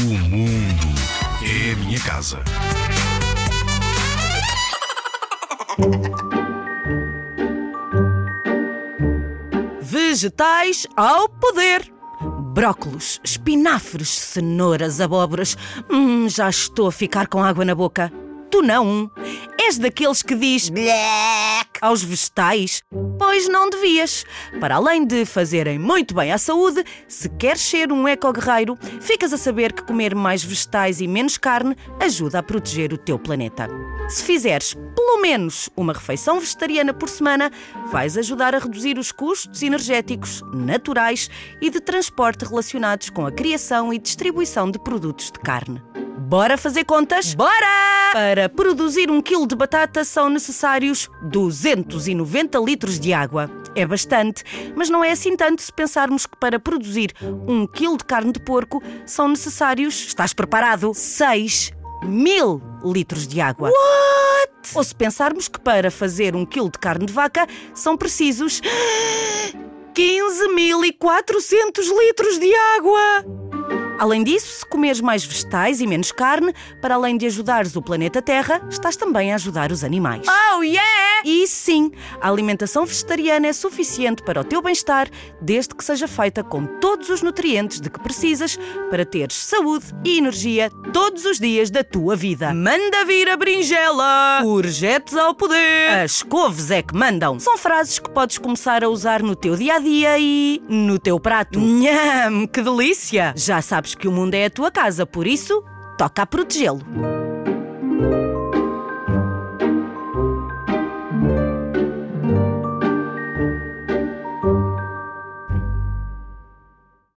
O mundo é a minha casa. Vegetais ao poder. Brócolos, espinafres, cenouras, abóboras. Hum, já estou a ficar com água na boca. Tu não. És daqueles que diz black aos vegetais? Pois não devias. Para além de fazerem muito bem à saúde, se queres ser um eco-guerreiro, ficas a saber que comer mais vegetais e menos carne ajuda a proteger o teu planeta. Se fizeres pelo menos uma refeição vegetariana por semana, vais ajudar a reduzir os custos energéticos, naturais e de transporte relacionados com a criação e distribuição de produtos de carne. Bora fazer contas? Bora! Para produzir um quilo de batata são necessários 290 litros de água. É bastante, mas não é assim tanto se pensarmos que para produzir um quilo de carne de porco são necessários, estás preparado, 6 mil litros de água. What? Ou se pensarmos que para fazer um quilo de carne de vaca são precisos 15.400 litros de água. Além disso, se comeres mais vegetais e menos carne, para além de ajudares o planeta Terra, estás também a ajudar os animais. Oh, yeah! E sim, a alimentação vegetariana é suficiente para o teu bem-estar, desde que seja feita com todos os nutrientes de que precisas para teres saúde e energia todos os dias da tua vida. Manda vir a berinjela! Urgetes ao poder! As couves é que mandam! São frases que podes começar a usar no teu dia a dia e no teu prato. Nham, que delícia! Já sabes que o mundo é a tua casa, por isso, toca a protegê-lo.